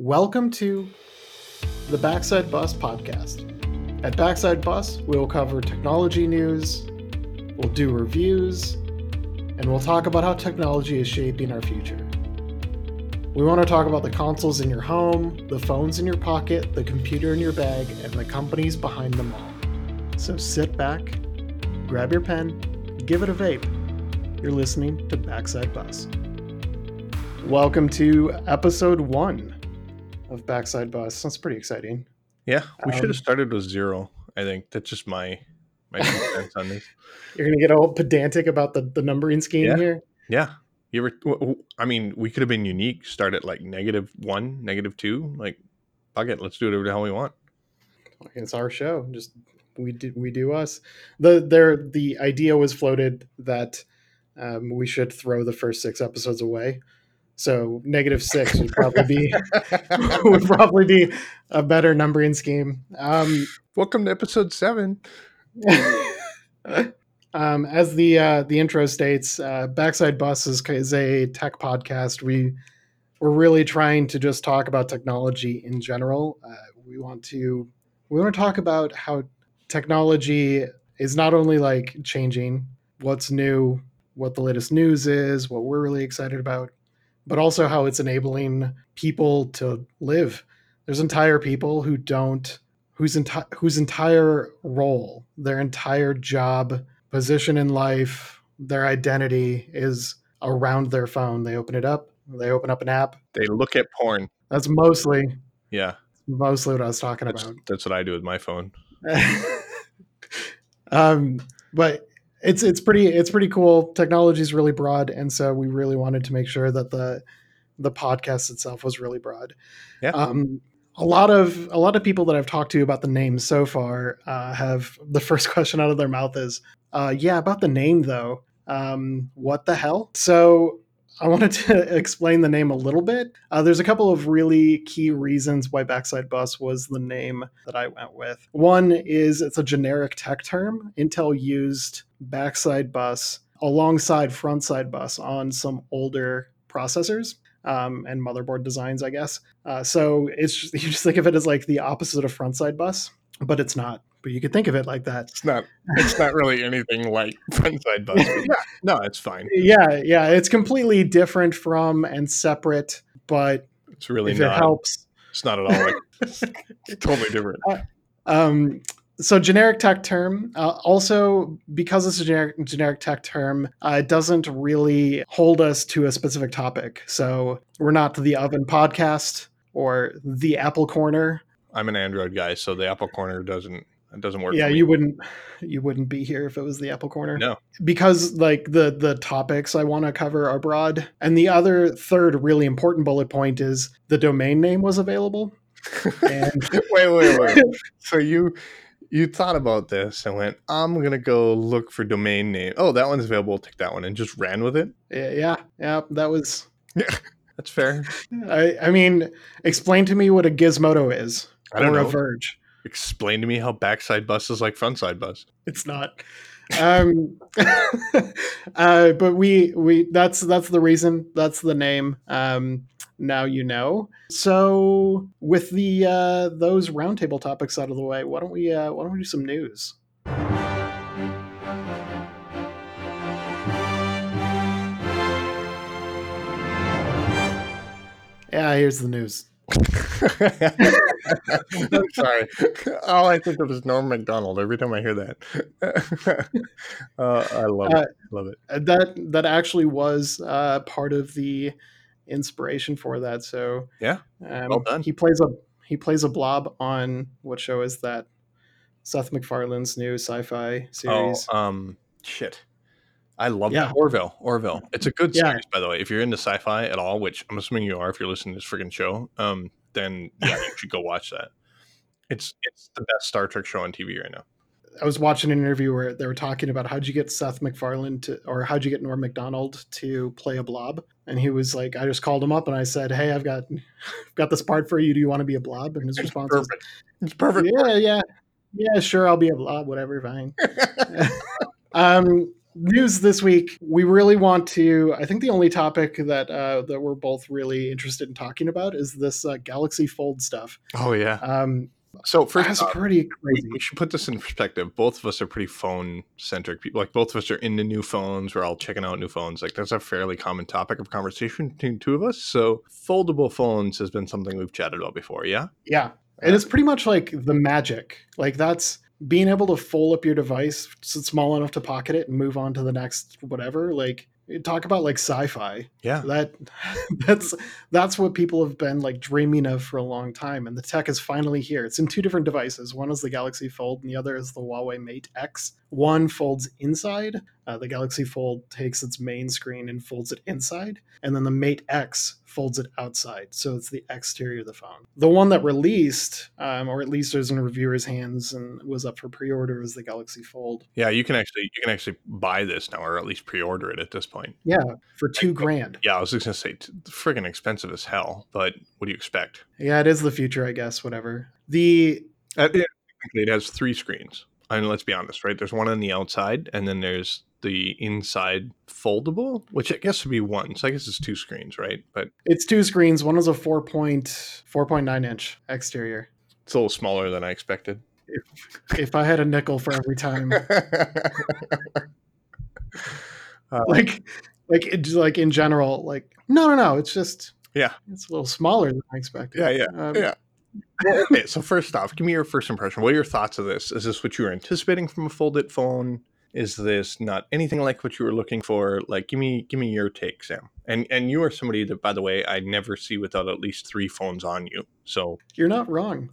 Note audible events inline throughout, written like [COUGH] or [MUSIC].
Welcome to the Backside Bus podcast. At Backside Bus, we will cover technology news, we'll do reviews, and we'll talk about how technology is shaping our future. We want to talk about the consoles in your home, the phones in your pocket, the computer in your bag, and the companies behind them all. So sit back, grab your pen, give it a vape. You're listening to Backside Bus. Welcome to episode one of Backside Bus. That's pretty exciting. Yeah, we should Um, have started with zero. I think that's just my my [LAUGHS] cents on this. You're gonna get all pedantic about the, the numbering scheme Yeah. here. Yeah, you ever? I mean, we could have been unique. Start at like negative one, negative two. Like, fuck it, let's do whatever the hell we want. It's our show. Just we do we do us. The there the idea was floated that um, we should throw the first six episodes away. So negative six would [LAUGHS] probably be [LAUGHS] would probably be a better numbering scheme. Um, Welcome to episode seven. [LAUGHS] um, as the uh, the intro states, uh, Backside Bus is, is a tech podcast. We we're really trying to just talk about technology in general. Uh, we want to we want to talk about how technology is not only like changing what's new, what the latest news is, what we're really excited about, but also how it's enabling people to live. There's entire people who don't whose entire whose entire role, their entire job, position in life, their identity is around their phone. They open it up, they open up an app. They look at porn. That's mostly Yeah, mostly what I was talking that's about. that's what I do with my phone. [LAUGHS] um, but it's it's pretty it's pretty cool. Technology is really broad, and so we really wanted to make sure that the the podcast itself was really broad. Yeah. Um, a lot of a lot of people that I've talked to about the name so far uh, have [LAUGHS] the first question out of their mouth is, uh, "Yeah, about the name though. Um, what the hell?" So I wanted to [LAUGHS] explain the name a little bit. Uh, there's a couple of really key reasons why Backside Bus was the name that I went with. One is it's a generic tech term. Intel used Backside Bus alongside Frontside Bus on some older processors um, and motherboard designs, I guess. Uh, so it's just, [LAUGHS] you just think of it as like the opposite of Frontside Bus, but it's not. But you could think of it like that. It's not. It's not really anything like [LAUGHS] frontside bus. [LAUGHS] yeah, no, it's fine. Yeah, yeah, it's completely different from and separate, but It's really if it helps, It's not at all like. it's totally different. Um, so generic tech term. Uh, also, because it's a generic generic tech term, uh, it doesn't really hold us to a specific topic. So we're not the Oven Podcast or the Apple Corner. I'm an Android guy, so the Apple Corner doesn't it doesn't work. yeah, for me. you wouldn't you wouldn't be here if it was the Apple Corner. No. because like the the topics I want to cover are broad. And the other third really important bullet point is the domain name was available. [LAUGHS] And wait, wait, wait. [LAUGHS] so you you thought about this and went, I'm gonna go look for domain name. Oh, that one's available. I'll take that one and just ran with it. yeah, yeah, that was Yeah, [LAUGHS] That's fair. [LAUGHS] I, I mean, explain to me what a gizmodo is I don't or a know. verge. Explain to me how backside bus is like frontside bus. It's not. Um, [LAUGHS] uh, but we we that's that's the reason. That's the name. Um, now you know. So with the uh, those roundtable topics out of the way, why don't we uh, why don't we do some news? Yeah, here's the news. I'm [LAUGHS] sorry. All I think of is Norm Macdonald every time I hear that. [LAUGHS] uh, I love Uh, it. Love it. Uh, that that actually was uh, part of the inspiration for that. So Yeah, um, well done. He plays a he plays a blob on what show is that? Seth MacFarlane's new sci-fi series. Oh, um, shit. I love Yeah. that. Orville. Orville. It's a good Yeah. series, by the way. If you're into sci-fi at all, which I'm assuming you are if you're listening to this freaking show, um, then [LAUGHS] yeah, you should go watch that. It's it's the best Star Trek show on TV right now. I was watching an interview where they were talking about how'd you get Seth MacFarlane to, or how'd you get Norm Macdonald to play a blob? And he was like, I just called him up and I said, Hey, I've got, I've [LAUGHS] got this part for you. Do you want to be a blob? And his response was, perfect. It's perfect. Yeah, yeah, yeah, sure, I'll be a blob. Whatever, fine. [LAUGHS] um, news this week. We really want to. I think the only topic that uh, that we're both really interested in talking about is this uh, Galaxy Fold stuff. Oh yeah. Um, so first, that's off, pretty we, crazy. we should put this in perspective. Both of us are pretty phone centric people. Like both of us are into new phones. We're all checking out new phones. Like that's a fairly common topic of conversation between two of us. So foldable phones has been something we've chatted about before. Yeah. Yeah, and it's pretty much like the magic. Like that's being able to fold up your device so it's small enough to pocket it and move on to the next whatever. Like talk about like sci-fi. Yeah. That [LAUGHS] that's that's what people have been like dreaming of for a long time, and the tech is finally here. It's in two different devices. One is the Galaxy Fold, and the other is the Huawei Mate X. One folds inside. Uh, the Galaxy Fold takes its main screen and folds it inside, and then the Mate X folds it outside, so it's the exterior of the phone. The one that released, um, or at least was in reviewers' hands and was up for pre-order, is the Galaxy Fold. Yeah. You can actually you can actually buy this now, or at least pre-order it at this point. Yeah, for two grand. Yeah, I was just gonna say, friggin' expensive as hell. But what do you expect? Yeah, it is the future, I guess. Whatever. The Uh, it, it has three screens. I mean, let's be honest, right? There's one on the outside, and then there's the inside foldable, which I guess would be one. So I guess it's two screens, right? But It's two screens. One is a 4.4.9 inch exterior. it's a little smaller than I expected. If I had a nickel for every time, Uh, [LAUGHS] [LAUGHS] like, like, it, like in general, like, no, no, no. It's just, Yeah. it's a little smaller than I expected. Yeah, yeah, Um, yeah. Okay, so first off, give me your first impression. What are your thoughts of this? Is this what you were anticipating from a folded phone? Is this not anything like what you were looking for? Like, give me give me your take, Sam. And and you are somebody that, by the way, I never see without at least three phones on you. So You're not wrong.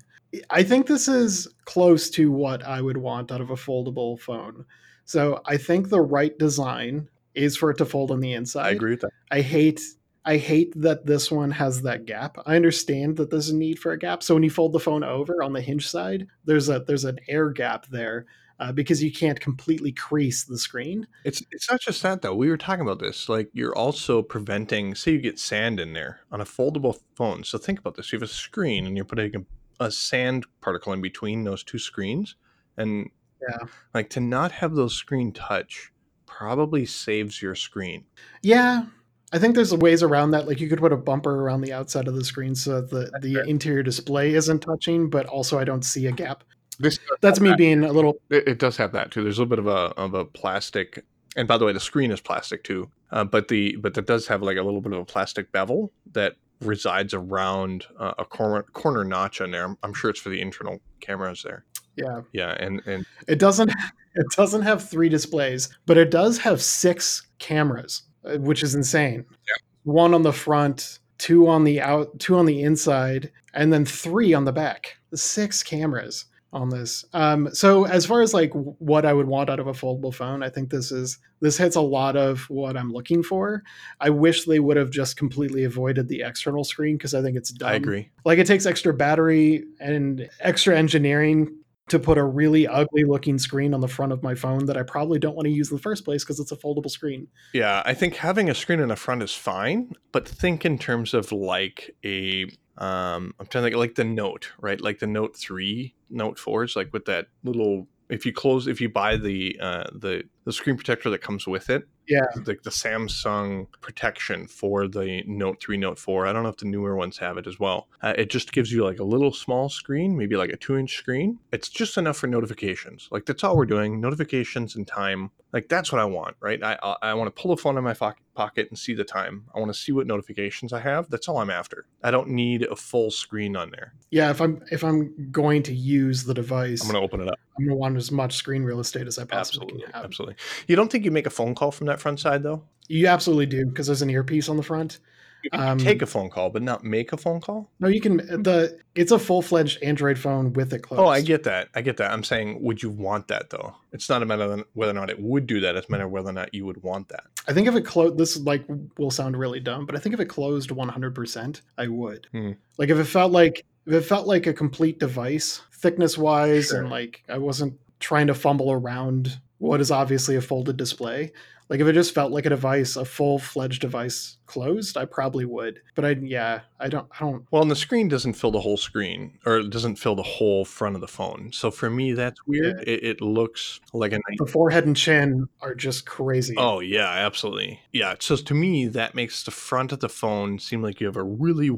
I think this is close to what I would want out of a foldable phone. So I think the right design is for it to fold on the inside. I agree with that. I hate I hate that this one has that gap. I understand that there's a need for a gap. So when you fold the phone over on the hinge side, there's a there's an air gap there uh, because you can't completely crease the screen. It's it's not just that though. We were talking about this. Like you're also preventing. Say you get sand in there on a foldable phone. So think about this. You have a screen and you're putting a, a sand particle in between those two screens, and Yeah. like to not have those screen touch probably saves your screen. Yeah, I think there's ways around that. Like you could put a bumper around the outside of the screen so that the, the interior display isn't touching, but also I don't see a gap. This That's me being a little It, it does have that too. There's a little bit of a of a plastic, and by the way, the screen is plastic too. Uh, but the but that does have like a little bit of a plastic bevel that resides around uh, a corner corner notch on there. I'm, I'm sure it's for the internal cameras there. yeah. Yeah, and and It doesn't [LAUGHS] it doesn't have three displays, but it does have six cameras, uh, which is insane. Yeah. One on the front, two on the out, two on the inside, and then three on the back. Six cameras on this. Um, so as far as like what I would want out of a foldable phone, I think this is this hits a lot of what I'm looking for. I wish they would have just completely avoided the external screen because I think it's dumb I agree. like it takes extra battery and extra engineering to put a really ugly looking screen on the front of my phone that I probably don't want to use in the first place because it's a foldable screen. Yeah, I think having a screen in the front is fine, but think in terms of like a um I'm trying to think like the Note, right? Like the Note 3, Note 4s like with that little if you close if you buy the uh the the screen protector that comes with it, Yeah. like the Samsung protection for the Note 3, Note 4. I don't know if the newer ones have it as well. Uh, it just gives you like a little small screen, maybe like a two inch screen. It's just enough for notifications. Like that's all we're doing notifications and time. Like that's what I want, right? I, uh, I, I want to pull the phone in my fo- pocket and see the time. I want to see what notifications I have. That's all I'm after. I don't need a full screen on there. Yeah, if I'm if I'm going to use the device, I'm going to open it up. I'm gonna want as much screen real estate as I possibly Absolutely. can have. Absolutely. You don't think you make a phone call from that front side though? You absolutely do because there's an earpiece on the front. Um, take a phone call, but not make a phone call? No, you can the it's a full fledged Android phone with it closed. Oh, I get that. I get that. I'm saying, would you want that though? It's not a matter of whether or not it would do that. It's a matter of whether or not you would want that. I think if it closed, this like will sound really dumb, but I think if it closed 100%, I would. Hmm. Like if it felt like if it felt like a complete device, thickness wise, Sure. and like I wasn't trying to fumble around what is obviously a folded display. Like if it just felt like a device, a full fledged device closed, I probably would. But I, yeah, I don't, I don't. Well, and the screen doesn't fill the whole screen, or it doesn't fill the whole front of the phone. So for me, that's weird. It, it looks like a nice The forehead and chin are just crazy. Oh yeah, absolutely. Yeah. So to me, that makes the front of the phone seem like you have a really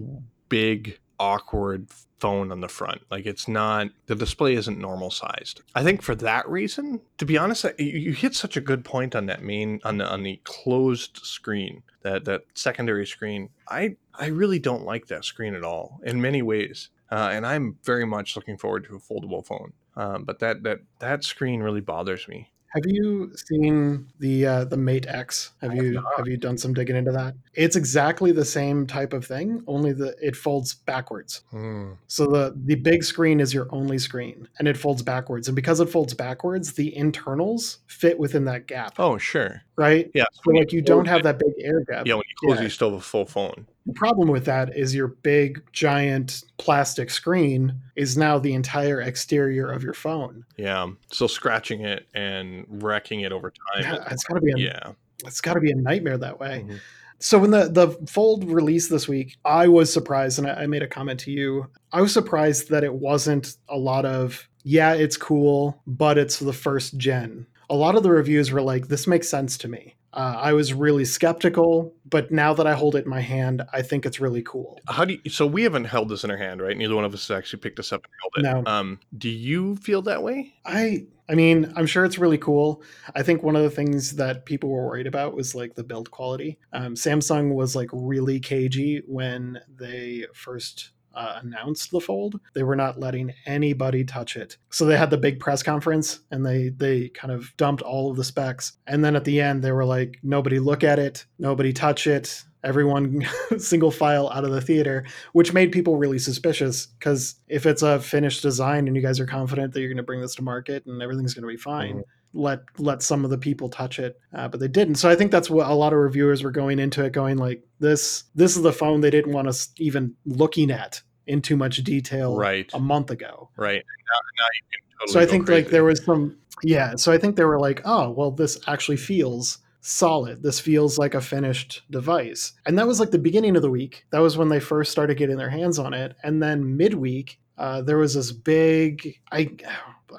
big, awkward phone on the front. Like it's not the display isn't normal sized. I think for that reason, to be honest, you hit such a good point on that main on the on the closed screen, that that secondary screen. I I really don't like that screen at all in many ways. Uh, and I'm very much looking forward to a foldable phone. Um, but that that that screen really bothers me. Have you seen the uh, the Mate X? Have you not. have you done some digging into that? It's exactly the same type of thing, only the it folds backwards. Hmm. So the the big screen is your only screen, and it folds backwards. And because it folds backwards, the internals fit within that gap, Oh sure. Right? Yeah. So like you don't have that big air gap. Yeah, when you close, Yeah. you still have a full phone. The problem with that is your big giant plastic screen is now the entire exterior of your phone. Yeah. So scratching it and wrecking it over time. Yeah, it's got to be a yeah. it's got to be a nightmare that way. Mhm. So when the the fold released this week, I was surprised, and I, I made a comment to you. I was surprised that it wasn't a lot of yeah, it's cool, but it's the first gen. A lot of the reviews were like, "This makes sense to me." Uh, I was really skeptical, but now that I hold it in my hand, I think it's really cool. How do you? So we haven't held this in our hand, right? Neither one of us has actually picked this up and held it. No. Um. Do you feel that way? I I mean, I'm sure it's really cool. I think one of the things that people were worried about was like the build quality. Um, Samsung was like really cagey when they first uh, announced the fold. They were not letting anybody touch it. So they had the big press conference and they they kind of dumped all of the specs. And then at the end they were like nobody look at it, nobody touch it. Everyone [LAUGHS] single file out of the theater, which made people really suspicious because if it's a finished design and you guys are confident that you're going to bring this to market and everything's going to be fine, Mhm. Let let some of the people touch it, uh, but they didn't. So I think that's what a lot of reviewers were going into it, going like this. This is the phone they didn't want us even looking at in too much detail Right. a month ago. Right. Now, now you can totally. so I think like there was some yeah. So I think they were like, oh well, this actually feels solid. This feels like a finished device, and that was like the beginning of the week. That was when they first started getting their hands on it, and then midweek. Uh, there was this big I,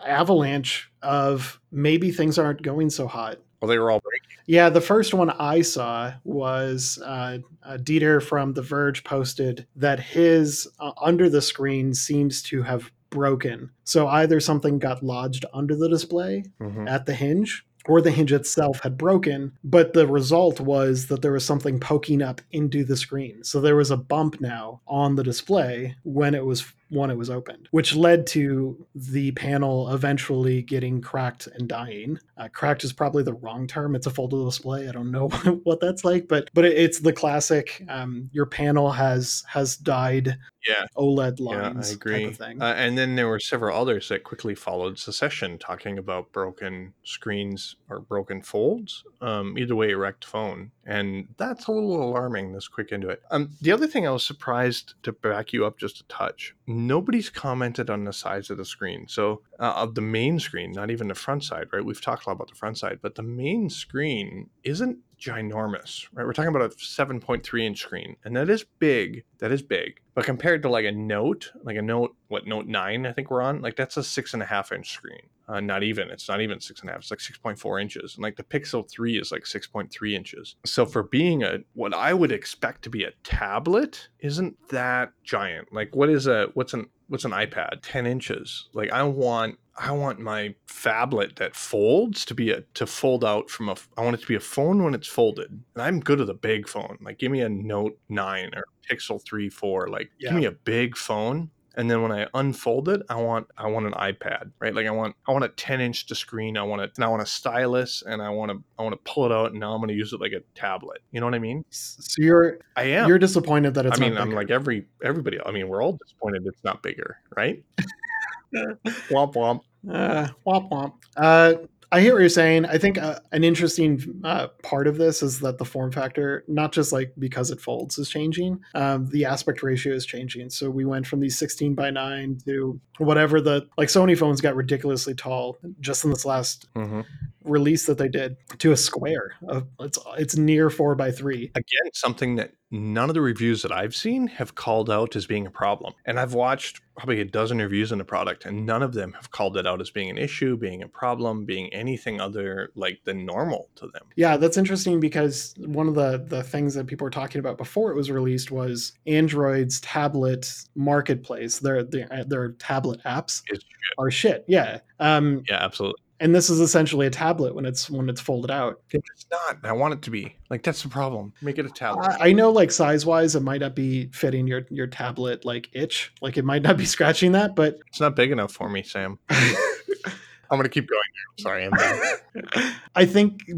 avalanche of maybe things aren't going so hot. Well, they were all breaking. Yeah, the first one I saw was uh, uh, Dieter from The Verge posted that his uh, under the screen seems to have broken. So either something got lodged under the display Mhm. at the hinge or the hinge itself had broken, but the result was that there was something poking up into the screen. So there was a bump now on the display when it was when it was opened, which led to the panel eventually getting cracked and dying. Uh, cracked is probably the wrong term. It's a foldable display. I don't know [LAUGHS] what that's like, but but it's the classic. Um, your panel has has died. Yeah. OLED lines. Yeah, I agree. type of thing. Uh, and then there were several others that quickly followed Secession talking about broken screens or broken folds. Um, either way, wrecked phone. And that's a little alarming this quick into it. Um, the other thing I was surprised to back you up just a touch nobody's commented on the size of the screen. So, uh, of the main screen, not even the front side, right? We've talked a lot about the front side, but the main screen isn't ginormous, right? We're talking about a 7.3 inch screen, and that is big. That is big. But compared to like a Note, like a Note, what Note 9, I think we're on, like that's a six and a half inch screen. Uh, not even. It's not even six and a half. It's like 6.4 inches. And like the Pixel 3 is like 6.3 inches. So for being a what I would expect to be a tablet isn't that giant. Like what is a what's an what's an iPad? 10 inches. Like I want I want my phablet that folds to be a to fold out from a I want it to be a phone when it's folded. And I'm good with a big phone. Like give me a Note 9 or Pixel 3 4. Like Yeah. give me a big phone. And then when I unfold it, I want I want an iPad, right? Like I want I want a 10 inch to screen. I want it and I want a stylus and I want to I want to pull it out and now I'm going to use it like a tablet. You know what I mean? so you're I am. you're disappointed that it's I mean, I'm like every everybody. I mean, we're all disappointed it's not bigger, right? [LAUGHS] womp womp. Uh, womp womp. Uh, I hear what you're saying. I think uh, an interesting uh, part of this is that the form factor, not just like because it folds, is changing. Um, the aspect ratio is changing. So we went from these 16 by 9 to whatever the like Sony phones got ridiculously tall just in this last hmm release that they did to a square. Of, it's it's near four by three. Again, something that none of the reviews that I've seen have called out as being a problem. And I've watched probably a dozen reviews on the product, and none of them have called it out as being an issue, being a problem, being anything other like than normal to them. Yeah, that's interesting because one of the the things that people were talking about before it was released was Android's tablet marketplace. Their their, their tablet apps shit. are shit. Yeah. Um, Yeah, absolutely. And this is essentially a tablet when it's when it's folded out. It's not. I want it to be. Like that's the problem. Make it a uh, tablet. I, I know, like size wise, it might not be fitting your your tablet like itch. Like it might not be [LAUGHS] scratching that, but it's not big enough for me, Sam. [LAUGHS] I'm gonna keep going. I'm sorry. I'm. [LAUGHS] I think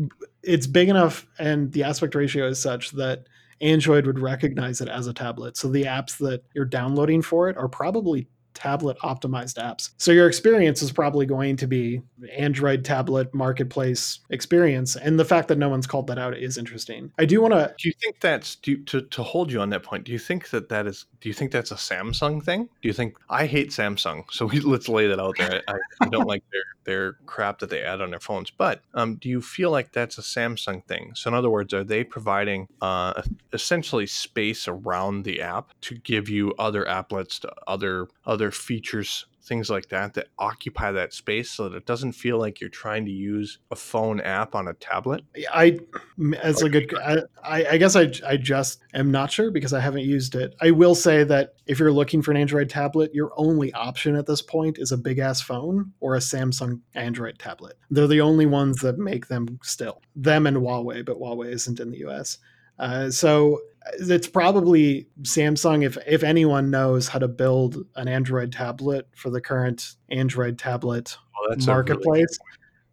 it's big enough, and the aspect ratio is such that Android would recognize it as a tablet. So the apps that you're downloading for it are probably tablet optimized apps. So your experience is probably going to be Android tablet marketplace experience. And the fact that no one's called that out is interesting. I do want to Do you think that's do you, to to hold you on that point? Do you think that that is? Do you think that's a Samsung thing? Do you think I hate Samsung? So [LAUGHS] we, let's lay that out there. I, I don't like their their crap that they add on their phones. But um, do you feel like that's a Samsung thing? So in other words, are they providing uh, essentially space around the app to give you other applets to other other features? Things like that that occupy that space so that it doesn't feel like you're trying to use a phone app on a tablet. I as a good I, I guess I, I just am not sure because I haven't used it. I will say that if you're looking for an Android tablet, your only option at this point is a big ass phone or a Samsung Android tablet. They're the only ones that make them still. Them and Huawei, but Huawei isn't in the US. Uh, so it's probably Samsung if if anyone knows how to build an Android tablet for the current Android tablet Well, that's a really marketplace.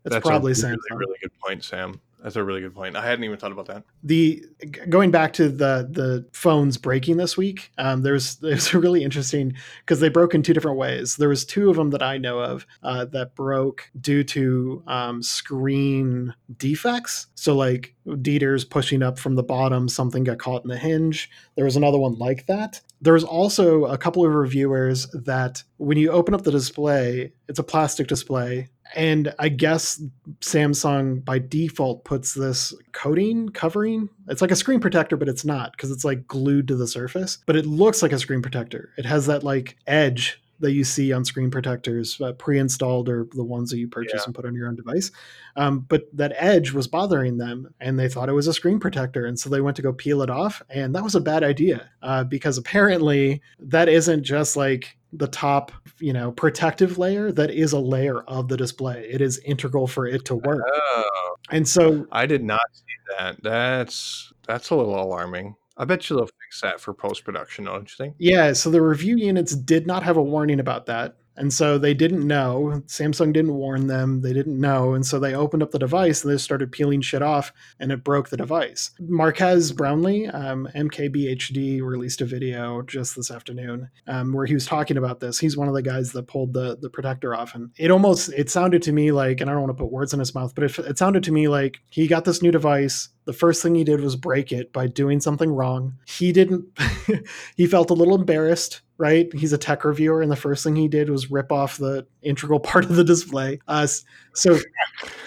it's That's probably a really, Samsung. really good point, Sam. That's a really good point. I hadn't even thought about that. the going back to the the phones breaking this week um, there's there's a really interesting because they broke in two different ways there was two of them that i know of uh, that broke due to um, screen defects so like Dieter's pushing up from the bottom something got caught in the hinge there was another one like that there was also a couple of reviewers that when you open up the display it's a plastic display and i guess Samsung by default puts this coating covering. It's like a screen protector, but it's not because it's like glued to the surface. But it looks like a screen protector. It has that like edge that you see on screen protectors, uh, pre-installed or the ones that you purchase Yeah. and put on your own device. Um, but that edge was bothering them, and they thought it was a screen protector, and so they went to go peel it off, and that was a bad idea uh, because apparently that isn't just like the top, you know, protective layer. That is a layer of the display. It is integral for it to work. Oh, And so I did not see that. That's that's a little alarming. I bet you they'll fix that for post production, don't you think? Yeah, so the review units did not have a warning about that. And so they didn't know. Samsung didn't warn them. They didn't know. And so they opened up the device and they started peeling shit off and it broke the device. Marques Brownlee, um, MKBHD, released a video just this afternoon um, where he was talking about this. He's one of the guys that pulled the, the protector off. And it almost, it sounded to me like, and I don't want to put words in his mouth, but it, it sounded to me like he got this new device. The first thing he did was break it by doing something wrong. He didn't, [LAUGHS] he felt a little embarrassed right? He's a tech reviewer, and the first thing he did was rip off the integral [LAUGHS] part of the display. Uh, so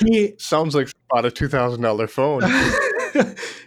he [LAUGHS] Sounds like about a two thousand dollar phone.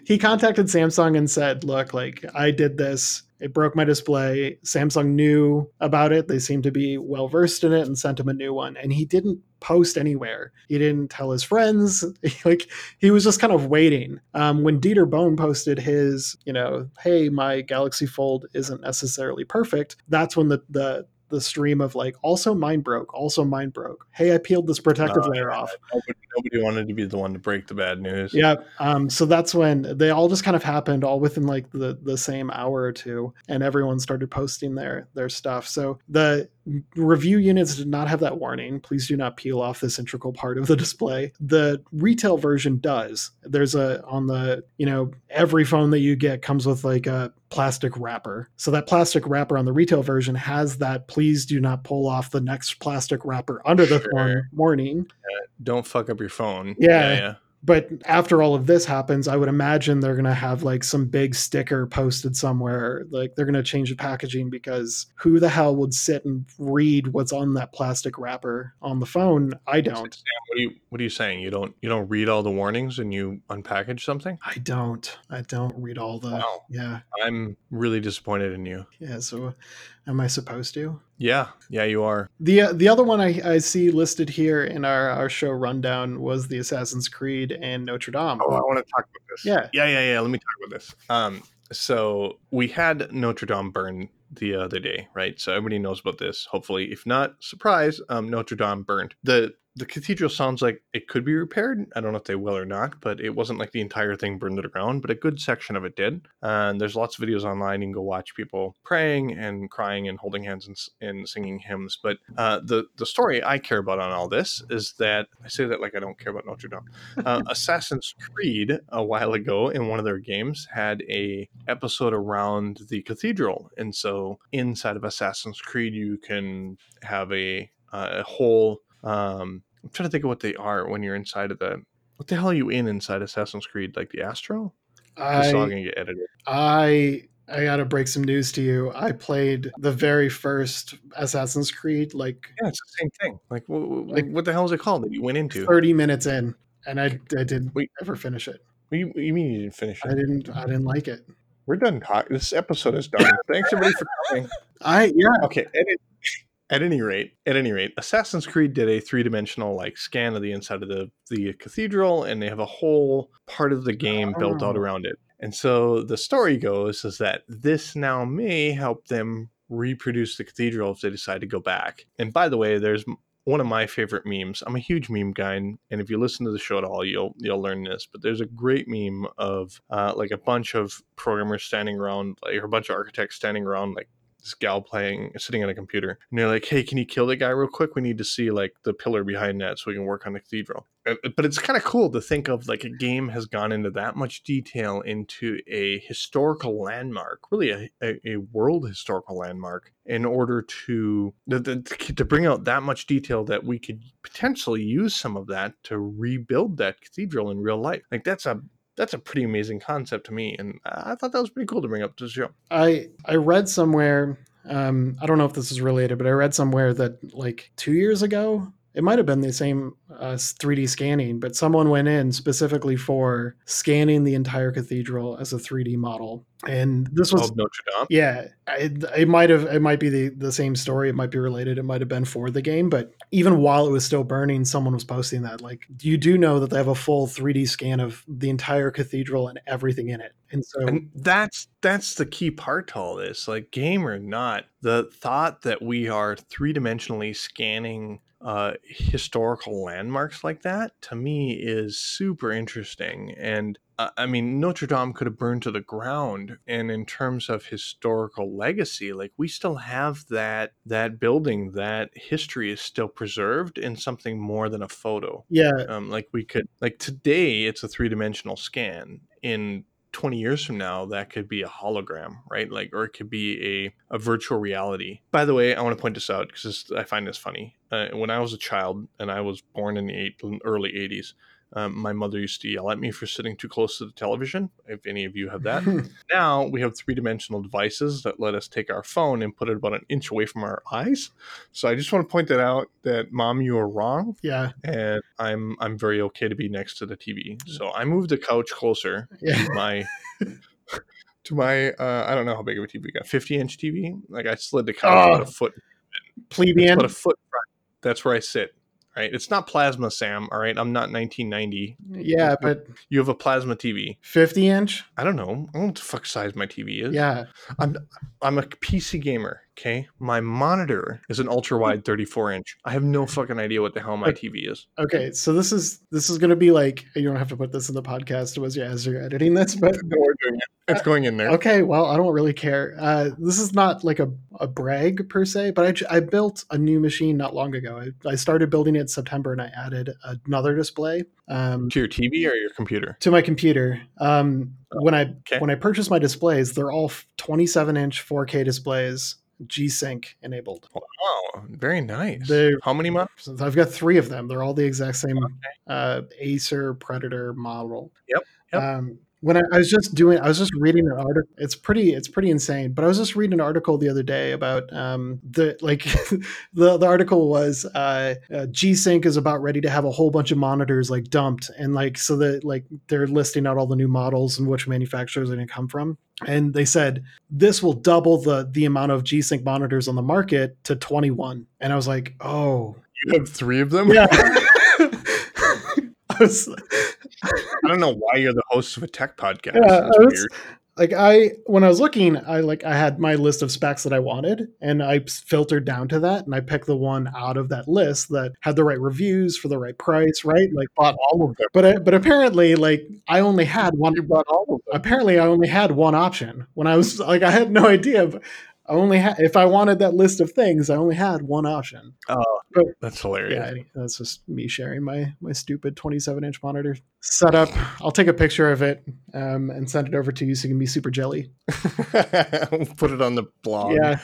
he contacted Samsung and said, "Look, like I did this. It broke my display. Samsung knew about it. They seemed to be well versed in it and sent him a new one. And he didn't post anywhere. He didn't tell his friends. [LAUGHS] like he was just kind of waiting. Um, when Dieter Bohn posted his, you know, hey, my Galaxy Fold isn't necessarily perfect. That's when the the the stream of like also mine broke also mine broke hey i peeled this protective Oh, layer off nobody, nobody wanted to be the one to break the bad news. yeah. Um, so that's when they all just kind of happened all within like the the same hour or two, and everyone started posting their their stuff. So the review units did not have that warning. Please do not peel off this integral part of the display. The retail version does. There's a on the you know every phone that you get comes with like a plastic wrapper. So that plastic wrapper on the retail version has that please do not pull off the next plastic wrapper under the Sure. warn- warning. Don't fuck up your phone. Yeah. yeah. But after all of this happens, I would imagine they're going to have like some big sticker posted somewhere. Like they're going to change the packaging because who the hell would sit and read what's on that plastic wrapper on the phone? I don't. What are you what are you saying? You don't you don't read all the warnings and you unpackage something? I don't. I don't read all the. Wow. Yeah. I'm really disappointed in you. Yeah. So am I supposed to? Yeah, yeah, you are. The uh, the other one I, I see listed here in our, our show rundown was the Assassin's Creed and Notre Dame. Oh, I want to talk about this. Yeah. yeah, yeah, yeah. Let me talk about this. Um, so we had Notre Dame burn the other day, right? So everybody knows about this. Hopefully, if not, surprise, um, Notre Dame burned. the The cathedral sounds like it could be repaired. I don't know if they will or not, but it wasn't like the entire thing burned to the ground, but a good section of it did. And there's lots of videos online. You can go watch people praying and crying and holding hands and, and singing hymns. But uh, the the story I care about on all this is that I say that like I don't care about Notre Dame uh, [LAUGHS] Assassin's Creed a while ago in one of their games had a episode around the cathedral, and so inside of Assassin's Creed you can have a uh, a whole. Um, I'm trying to think of what they are when you're inside of the. What the hell are you in inside Assassin's Creed? Like the Astro? This is all I gonna get edited. I I gotta break some news to you. I played the very first Assassin's Creed like Yeah, it's the same thing. Like, what, Like- what the hell is it called that you went into? 30 minutes in, and I, I didn't Wait. ever finish it. What you, you mean you didn't finish it? I didn't I didn't like it. We're done. This episode is done. Thanks everybody for [LAUGHS] coming. I yeah okay any- at any rate at any rate assassin's creed did a three-dimensional like scan of the inside of the the cathedral and they have a whole part of the game built out Oh. around it and so the story goes is that this now may help them reproduce the cathedral if they decide to go back and by the way there's one of my favorite memes. I'm a huge meme guy, and and if you listen to the show at all, you'll you'll learn this. But there's a great meme of uh, like a bunch of programmers standing around, like or a bunch of architects standing around, like this gal playing sitting on a computer and they're like hey can you kill the guy real quick? We need to see like the pillar behind that so we can work on the cathedral. Uh, but it's kind of cool to think of like a game has gone into that much detail into a historical landmark really a, a, a world historical landmark in order to to bring out that much detail that we could potentially use some of that to rebuild that cathedral in real life. Like that's a that's a pretty amazing concept to me and i thought that was pretty cool to bring up to the show I I read somewhere. Um, I don't know if this is related, but I read somewhere that like two years ago, it might have been the same uh, 3D scanning, but someone went in specifically for scanning the entire cathedral as a 3D model, and this was notre dame yeah, it, it might have it might be the the same story. It might be related. It might have been for the game, but even while it was still burning, someone was posting that like you do know that they have a full 3D scan of the entire cathedral and everything in it, and so and that's that's the key part to all this like game or not the thought that we are three-dimensionally scanning uh, historical landmarks like that to me is super interesting and uh, i mean notre dame could have burned to the ground and in terms of historical legacy like we still have that that building that history is still preserved in something more than a photo. Yeah, um, like we could like today it's a three-dimensional scan. In 20 years from now that could be a hologram right? Like or it could be a, a virtual reality. By the way i want to point this out because i find this funny. Uh, when i was a child and i was born in the eight, early 80s um, my mother used to yell at me for sitting too close to the television if any of you have that [LAUGHS] now we have three-dimensional devices that let us take our phone and put it about an inch away from our eyes so i just want to point that out that mom you are wrong yeah, and I'm I'm very okay to be next to the TV. So I moved the couch closer yeah. to my to my uh, I don't know how big of a TV we got, 50 inch TV. Like I slid the couch Oh. about a foot, Plebeian. about a foot. That's where I sit. Right, it's not plasma, Sam. All right, I'm not 1990. Yeah, but You have a plasma TV. 50 inch. I don't know. I don't know what the fuck size my TV is. Yeah, I'm I'm a PC gamer. Okay, my monitor is an ultra wide 34 inch. I have no fucking idea what the hell my TV is. okay. So this is this is gonna be like you don't have to put this in the podcast as you as you're editing this, but [LAUGHS] No, we're doing it. It's going in there. okay. Well, I don't really care. Uh, this is not like a, a brag per se, but I, I built a new machine not long ago. I, I started building it in September, and I added another display. Um, To your TV or your computer? to my computer. Um, when I okay. when I purchased my displays, they're all 27 inch 4K displays, G-Sync enabled. Wow, very nice. They- How many months? I've got three of them. They're all the exact same Okay. uh, Acer Predator model. Yep, yep. Um, when I, I was just doing, I was just reading an article. It's pretty, it's pretty insane. But I was just reading an article the other day about um, the like, [LAUGHS] the the article was uh, uh, G-Sync is about ready to have a whole bunch of monitors like dumped, and like so that like they're listing out all the new models and which manufacturers are going to come from. And they said this will double the the amount of G-Sync monitors on the market to 21. And I was like, oh, You have three of them? yeah. [LAUGHS] [LAUGHS] I was I don't know why you're the host of a tech podcast. Yeah, That's I was- weird. like I when I was looking, I like I had my list of specs that I wanted, and I filtered down to that, and I picked the one out of that list that had the right reviews for the right price, right? Like bought all of them. But I, but apparently, like I only had one. You bought all of them. Apparently, I only had one option when I was like I had no idea. But I only had if I wanted that list of things, I only had one option. Oh, But- that's hilarious. Yeah, that's just me sharing my my stupid 27 inch monitor setup. I'll take a picture of it um, and send it over to you so you can be super jelly. [LAUGHS] Put it on the blog. Yeah.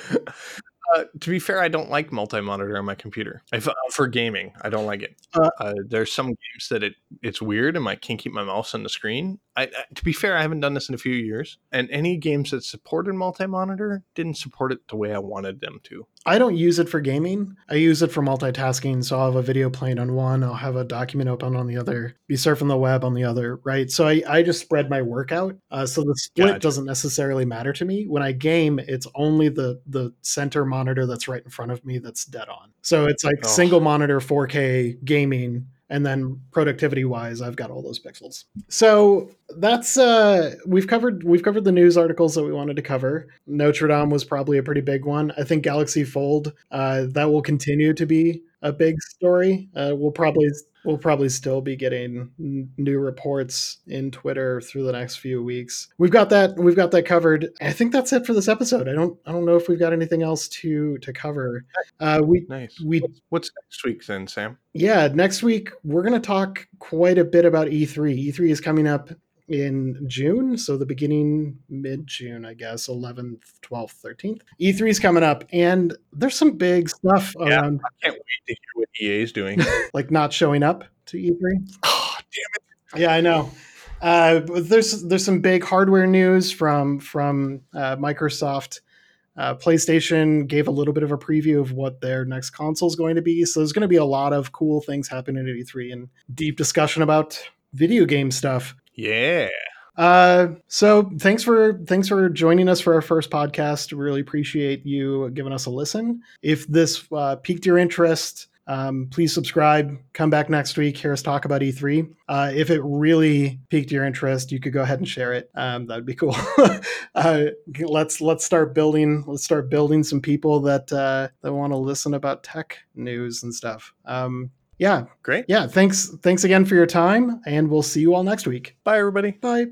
Uh, to be fair, I don't like multi-monitor on my computer. If, uh, for gaming, I don't like it. Uh, Uh, there's some games that it it's weird, and I can't keep my mouse on the screen. I, I, to be fair, I haven't done this in a few years, and any games that supported multi-monitor didn't support it the way I wanted them to. I don't use it for gaming. I use it for multitasking. So I'll have a video playing on one, I'll have a document open on the other, be surfing the web on the other, right? So I, I just spread my work out. Uh, so the split Gotcha. doesn't necessarily matter to me. When I game, it's only the the center monitor that's right in front of me that's dead on. So it's like Oh. single monitor 4K gaming. And then productivity wise, I've got all those pixels. So that's uh we've covered we've covered the news articles that we wanted to cover. Notre Dame was probably a pretty big one. I think Galaxy Fold uh, that will continue to be a big story. Uh, we'll probably we'll probably still be getting n- new reports in Twitter through the next few weeks. We've got that we've got that covered. I think that's it for this episode. I don't I don't know if we've got anything else to to cover. Uh, we Nice. we What's, next week then, Sam? yeah, next week we're going to talk quite a bit about E E3. E3 is coming up in June, so the beginning mid June, I guess, 11th, 12th, 13th. E3 is coming up, and there's some big stuff Yeah. around, I can't wait to hear what EA is doing. [LAUGHS] like not showing up to E E3. oh, damn it! Yeah, I know. Uh, but there's there's some big hardware news from from uh, Microsoft. Uh, PlayStation gave a little bit of a preview of what their next console is going to be. So there's going to be a lot of cool things happening at E3 and deep discussion about video game stuff. Yeah. Uh, so thanks for thanks for joining us for our first podcast. Really appreciate you giving us a listen. If this uh, piqued your interest, um, please subscribe. Come back next week. Hear us talk about E3. Uh, if it really piqued your interest, you could go ahead and share it. Um, that would be [LAUGHS] cool. uh, let's let's start building. Let's start building some people that uh, that want to listen about tech news and stuff. Um, yeah, Great. yeah. Thanks thanks again for your time, and we'll see you all next week. Bye, everybody. Bye.